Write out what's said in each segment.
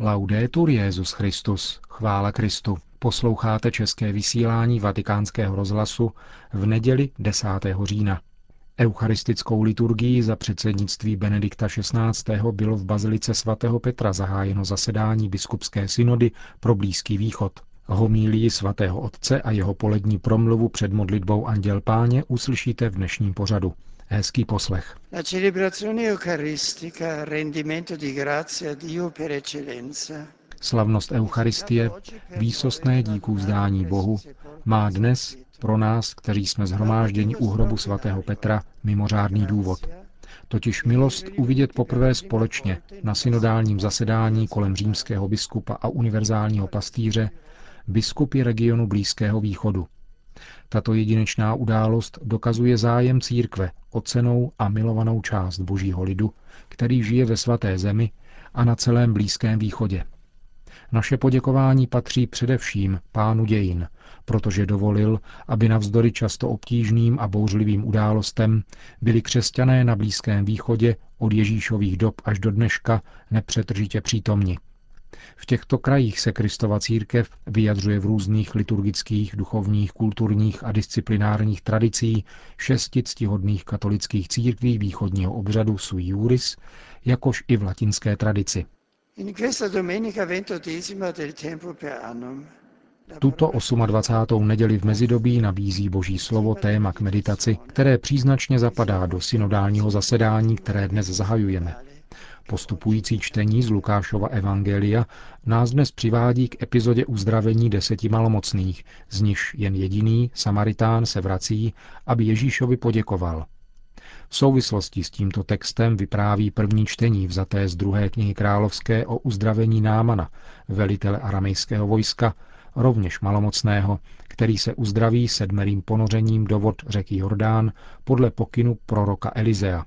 Laudetur Jezus Christus, chvála Kristu. Posloucháte české vysílání Vatikánského rozhlasu v neděli 10. října. Eucharistickou liturgii za předsednictví Benedikta XVI. bylo v Bazilice svatého Petra zahájeno zasedání biskupské synody pro Blízký východ. Homílii svatého otce a jeho polední promluvu před modlitbou Anděl Páně uslyšíte v dnešním pořadu. Hezký poslech. La celebrazione eucharistica, rendimento di grazia Dio per eccellenza. Slavnost Eucharistie, výsostné díků zdání Bohu, má dnes pro nás, kteří jsme zhromážděni u hrobu svatého Petra, mimořádný důvod. Totiž milost uvidět poprvé společně na synodálním zasedání kolem římského biskupa a univerzálního pastýře biskupy regionu Blízkého východu. Tato jedinečná událost dokazuje zájem církve o cenou a milovanou část božího lidu, který žije ve svaté zemi a na celém Blízkém východě. Naše poděkování patří především pánu dějin, protože dovolil, aby navzdory často obtížným a bouřlivým událostem byli křesťané na Blízkém východě od Ježíšových dob až do dneška nepřetržitě přítomni. V těchto krajích se Kristova církev vyjadřuje v různých liturgických, duchovních, kulturních a disciplinárních tradicí šesti ctihodných katolických církví východního obřadu sui juris, jakož i v latinské tradici. Tuto 28. neděli v mezidobí nabízí Boží slovo téma k meditaci, které příznačně zapadá do synodálního zasedání, které dnes zahajujeme. Postupující čtení z Lukášova evangelia nás dnes přivádí k epizodě uzdravení deseti malomocných, z nichž jen jediný, Samaritán, se vrací, aby Ježíšovi poděkoval. V souvislosti s tímto textem vypráví první čtení vzaté z druhé knihy královské o uzdravení Námana, velitele aramejského vojska, rovněž malomocného, který se uzdraví sedmerým ponořením do vod řeky Jordán podle pokynu proroka Elizea.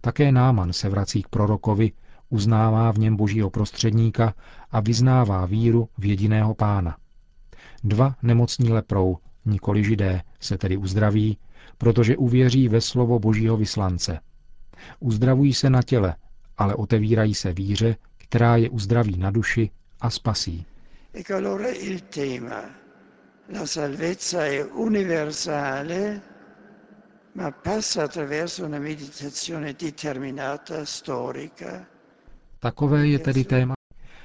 Také Náman se vrací k prorokovi, uznává v něm božího prostředníka a vyznává víru v jediného pána. Dva nemocní leprou, nikoli židé, se tedy uzdraví, protože uvěří ve slovo božího vyslance. Uzdravují se na těle, ale otevírají se víře, která je uzdraví na duši a spasí. La salvezza è universale ma passa attraverso una meditazione determinata, storica. Takové je tedy téma.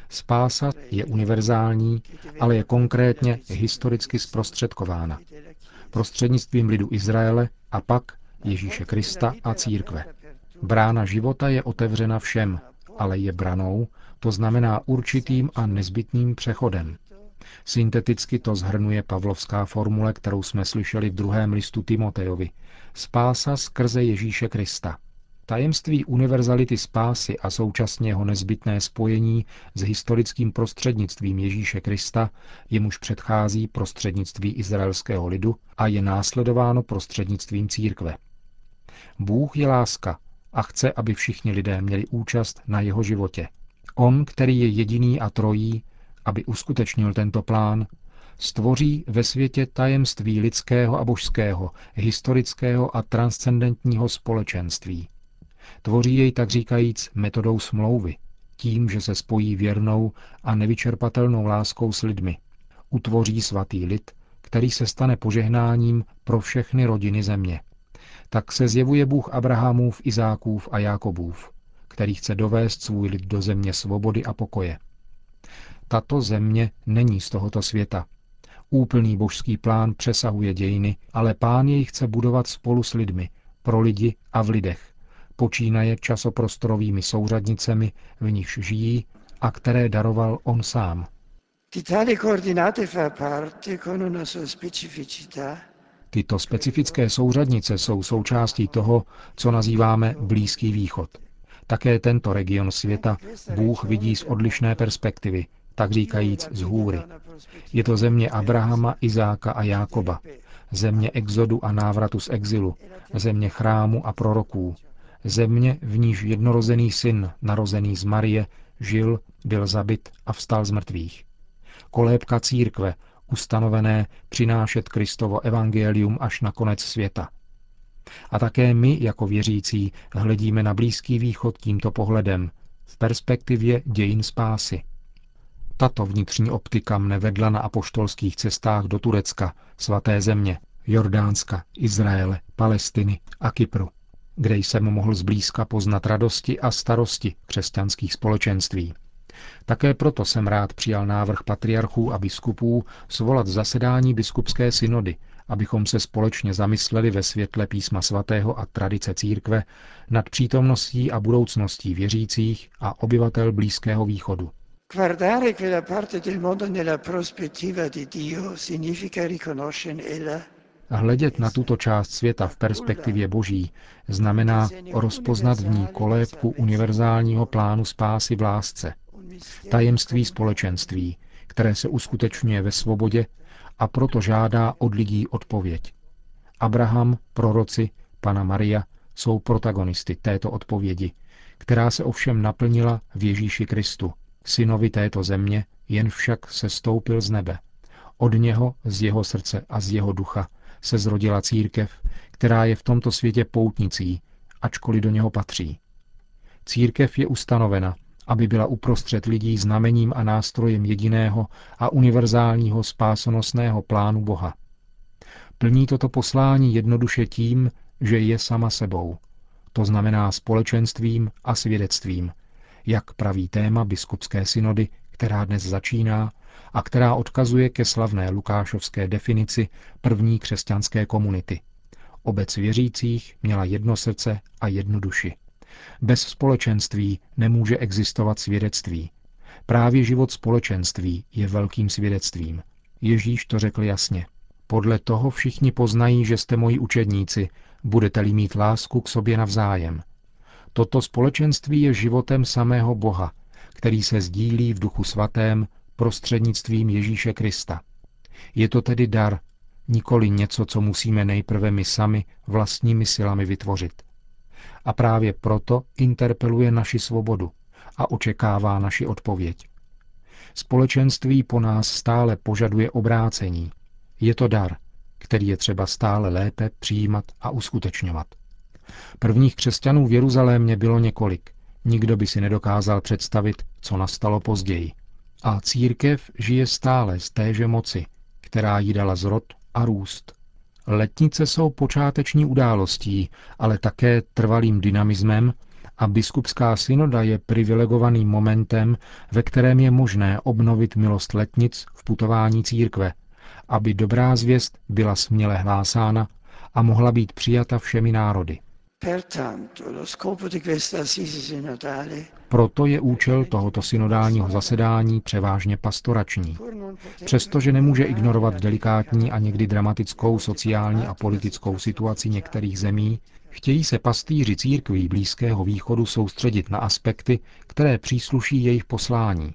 Spása je univerzální, ale je konkrétně historicky zprostředkována. Prostřednictvím lidu Izraele a pak Ježíše Krista a církve. Brána života je otevřena všem, ale je branou, to znamená určitým a nezbytným přechodem. Synteticky to zhrnuje pavlovská formule, kterou jsme slyšeli v druhém listu Timotejovi. Spása skrze Ježíše Krista. Tajemství univerzality spásy a současně jeho nezbytné spojení s historickým prostřednictvím Ježíše Krista, jemuž předchází prostřednictví izraelského lidu a je následováno prostřednictvím církve. Bůh je láska a chce, aby všichni lidé měli účast na jeho životě. On, který je jediný a trojí, aby uskutečnil tento plán, stvoří ve světě tajemství lidského a božského, historického a transcendentního společenství. Tvoří jej tak říkajíc metodou smlouvy, tím, že se spojí věrnou a nevyčerpatelnou láskou s lidmi. Utvoří svatý lid, který se stane požehnáním pro všechny rodiny země. Tak se zjevuje Bůh Abrahamův, Izákův a Jákobův, který chce dovést svůj lid do země svobody a pokoje. Tato země není z tohoto světa. Úplný božský plán přesahuje dějiny, ale pán jej chce budovat spolu s lidmi, pro lidi a v lidech. Počínaje časoprostorovými souřadnicemi, v nichž žijí a které daroval on sám. Tyto specifické souřadnice jsou součástí toho, co nazýváme Blízký východ. Také tento region světa Bůh vidí z odlišné perspektivy, tak říkajíc z hůry. Je to země Abrahama, Izáka a Jákoba, země exodu a návratu z exilu, země chrámu a proroků, země, v níž jednorozený syn, narozený z Marie, žil, byl zabit a vstal z mrtvých. Kolébka církve, ustanovené přinášet Kristovo evangelium až na konec světa. A také my, jako věřící, hledíme na Blízký východ tímto pohledem, v perspektivě dějin spásy. Tato vnitřní optika mne vedla na apoštolských cestách do Turecka, svaté země, Jordánska, Izraele, Palestiny a Kypru, kde jsem mohl zblízka poznat radosti a starosti křesťanských společenství. Také proto jsem rád přijal návrh patriarchů a biskupů svolat zasedání biskupské synody, abychom se společně zamysleli ve světle písma svatého a tradice církve nad přítomností a budoucností věřících a obyvatel Blízkého východu. Guardare quella parte del mondo nella prospettiva di Dio significa riconoscere Hledět na tuto část světa v perspektivě boží znamená rozpoznat v ní kolébku univerzálního plánu spásy v lásce, tajemství společenství, které se uskutečňuje ve svobodě a proto žádá od lidí odpověď. Abraham, proroci, pana Maria jsou protagonisty této odpovědi, která se ovšem naplnila v Ježíši Kristu, synovi této země, jen však se stoupil z nebe. Od něho, z jeho srdce a z jeho ducha se zrodila církev, která je v tomto světě poutnicí, ačkoliv do něho patří. Církev je ustanovena, aby byla uprostřed lidí znamením a nástrojem jediného a univerzálního spásonosného plánu Boha. Plní toto poslání jednoduše tím, že je sama sebou. To znamená společenstvím a svědectvím, jak praví téma biskupské synody, která dnes začíná a která odkazuje ke slavné lukášovské definici první křesťanské komunity. Obec věřících měla jedno srdce a jednu duši. Bez společenství nemůže existovat svědectví. Právě život společenství je velkým svědectvím. Ježíš to řekl jasně. Podle toho všichni poznají, že jste moji učedníci, budete-li mít lásku k sobě navzájem. Toto společenství je životem samého Boha, který se sdílí v duchu svatém prostřednictvím Ježíše Krista. Je to tedy dar, nikoli něco, co musíme nejprve my sami vlastními silami vytvořit. A právě proto interpeluje naši svobodu a očekává naši odpověď. Společenství po nás stále požaduje obrácení. Je to dar, který je třeba stále lépe přijímat a uskutečňovat. Prvních křesťanů v Jeruzalémě bylo několik. Nikdo by si nedokázal představit, co nastalo později. A církev žije stále z téže moci, která jí dala zrod a růst. Letnice jsou počáteční událostí, ale také trvalým dynamismem a biskupská synoda je privilegovaným momentem, ve kterém je možné obnovit milost letnic v putování církve, aby dobrá zvěst byla směle hlásána a mohla být přijata všemi národy. Proto je účel tohoto synodálního zasedání převážně pastorační. Přestože nemůže ignorovat delikátní a někdy dramatickou sociální a politickou situaci některých zemí, chtějí se pastýři církví Blízkého východu soustředit na aspekty, které přísluší jejich poslání.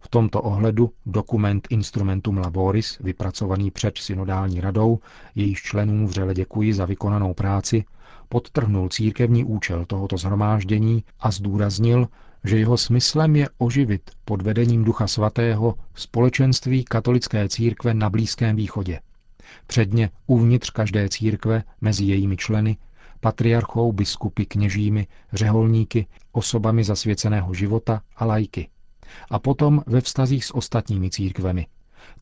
V tomto ohledu dokument Instrumentum Laboris, vypracovaný před synodální radou, jejíž členům vřele děkuji za vykonanou práci, podtrhnul církevní účel tohoto zhromáždění a zdůraznil, že jeho smyslem je oživit pod vedením Ducha Svatého společenství katolické církve na Blízkém východě. Předně uvnitř každé církve mezi jejími členy, patriarchou, biskupy, kněžími, řeholníky, osobami zasvěceného života a lajky. A potom ve vztazích s ostatními církvemi.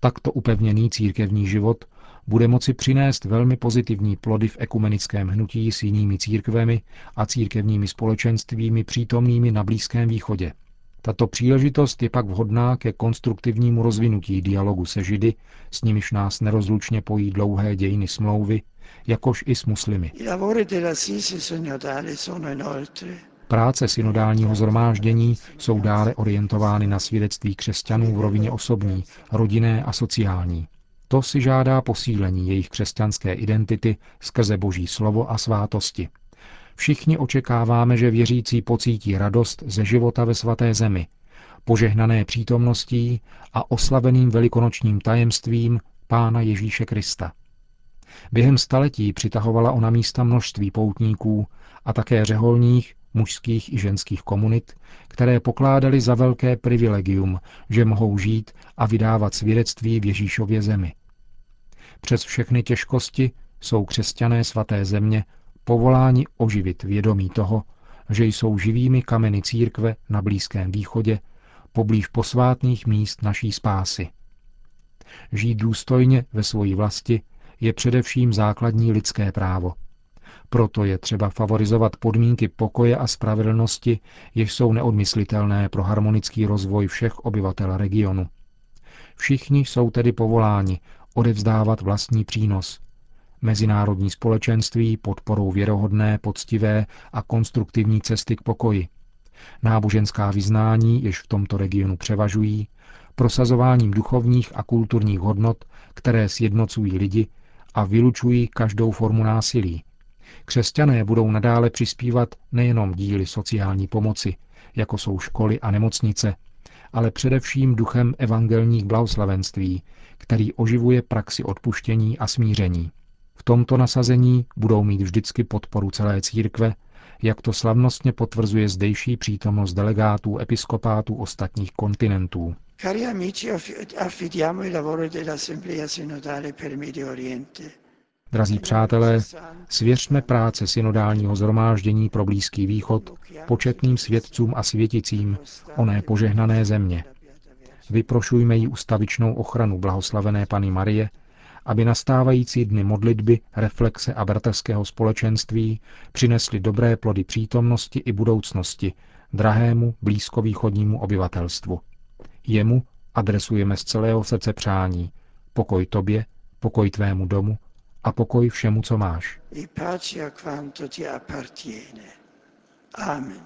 Takto upevněný církevní život bude moci přinést velmi pozitivní plody v ekumenickém hnutí s jinými církvemi a církevními společenstvími přítomnými na Blízkém východě. Tato příležitost je pak vhodná ke konstruktivnímu rozvinutí dialogu se Židy, s nimiž nás nerozlučně pojí dlouhé dějiny smlouvy, jakož i s muslimy. Práce synodálního zhromáždění jsou dále orientovány na svědectví křesťanů v rovině osobní, rodinné a sociální. To si žádá posílení jejich křesťanské identity skrze boží slovo a svátosti. Všichni očekáváme, že věřící pocítí radost ze života ve svaté zemi, požehnané přítomností a oslaveným velikonočním tajemstvím Pána Ježíše Krista. Během staletí přitahovala ona místa množství poutníků a také řeholních, mužských i ženských komunit, které pokládali za velké privilegium, že mohou žít a vydávat svědectví v Ježíšově zemi. Přes všechny těžkosti jsou křesťané svaté země povoláni oživit vědomí toho, že jsou živými kameny církve na Blízkém východě, poblíž posvátných míst naší spásy. Žít důstojně ve svoji vlasti je především základní lidské právo. Proto je třeba favorizovat podmínky pokoje a spravedlnosti, jež jsou neodmyslitelné pro harmonický rozvoj všech obyvatel regionu. Všichni jsou tedy povoláni odevzdávat vlastní přínos. Mezinárodní společenství podporou věrohodné, poctivé a konstruktivní cesty k pokoji. Náboženská vyznání, jež v tomto regionu převažují, prosazováním duchovních a kulturních hodnot, které sjednocují lidi a vylučují každou formu násilí. Křesťané budou nadále přispívat nejenom díly sociální pomoci, jako jsou školy a nemocnice, ale především duchem evangelních blahoslavenství, který oživuje praxi odpuštění a smíření. V tomto nasazení budou mít vždycky podporu celé církve, jak to slavnostně potvrzuje zdejší přítomnost delegátů episkopátů ostatních kontinentů. Cari amici, affidiamo il lavoro dell'Assemblea Sinodale per Medio Oriente. Drazí přátelé, svěřme práce synodálního zhromáždění pro Blízký východ početným svědcům a světicím oné požehnané země. Vyprošujme jí ustavičnou ochranu blahoslavené Pany Marie, aby nastávající dny modlitby, reflexe a bratrského společenství přinesly dobré plody přítomnosti i budoucnosti drahému blízkovýchodnímu obyvatelstvu. Jemu adresujeme z celého srdce přání pokoj tobě, pokoj tvému domu a pokoj všemu, co máš. Amen.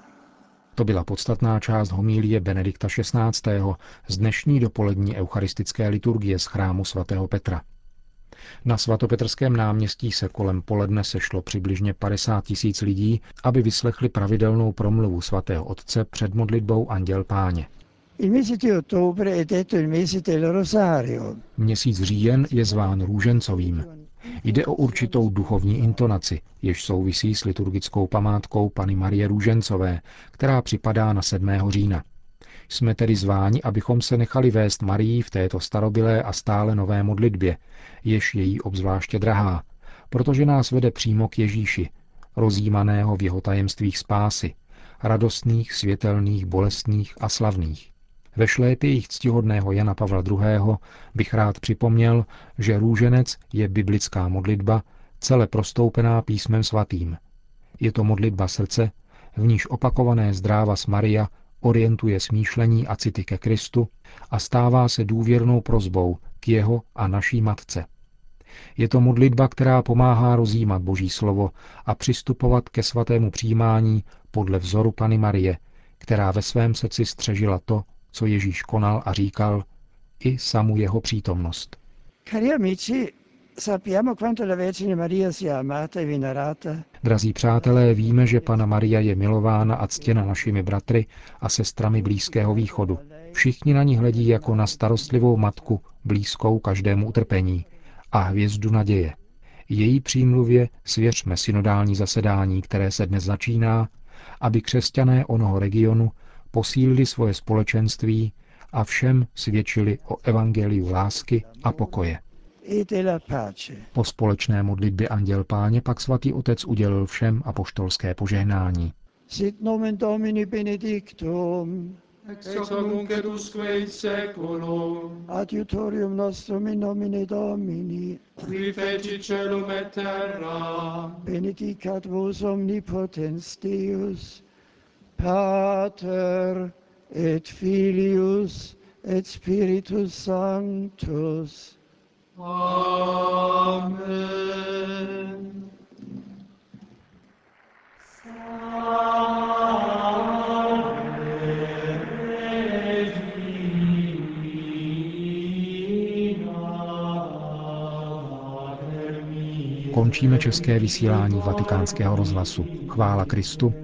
To byla podstatná část homílie Benedikta XVI. z dnešní dopolední eucharistické liturgie z chrámu svatého Petra. Na svatopetrském náměstí se kolem poledne sešlo přibližně 50 tisíc lidí, aby vyslechli pravidelnou promluvu svatého otce před modlitbou Anděl Páně. Měsíc říjen je zván růžencovým. Jde o určitou duchovní intonaci, jež souvisí s liturgickou památkou Pany Marie Růžencové, která připadá na 7. října. Jsme tedy zváni, abychom se nechali vést Marii v této starobilé a stále nové modlitbě, jež je jí obzvláště drahá, protože nás vede přímo k Ježíši, rozjímaného v jeho tajemstvích spásy, radostných, světelných, bolestných a slavných. Ve šlépějích ctihodného Jana Pavla II. bych rád připomněl, že růženec je biblická modlitba, celé prostoupená písmem svatým. Je to modlitba srdce, v níž opakované zdráva s Maria orientuje smýšlení a city ke Kristu a stává se důvěrnou prozbou k jeho a naší matce. Je to modlitba, která pomáhá rozjímat Boží slovo a přistupovat ke svatému přijímání podle vzoru Pany Marie, která ve svém srdci střežila to, co Ježíš konal a říkal, i samu jeho přítomnost. E Drazí přátelé, víme, že Pana Maria je milována a ctěna našimi bratry a sestrami Blízkého východu. Všichni na ní hledí jako na starostlivou matku, blízkou každému utrpení a hvězdu naděje. Její přímluvě svěřme synodální zasedání, které se dnes začíná, aby křesťané onoho regionu posílili svoje společenství a všem svědčili o evangeliu lásky a pokoje. Po společné modlitbě Anděl Páně pak svatý otec udělil všem apoštolské požehnání. Sit nomen Domini benedictum, ex hoc nunc et usque in seculum, adiutorium nostrum in nomine Domini, qui feci celum et terra, benedicat vos omnipotens Deus, Pater et Filius et Spiritus Sanctus. Amen. Končíme české vysílání vatikánského rozhlasu. Chvála Kristu.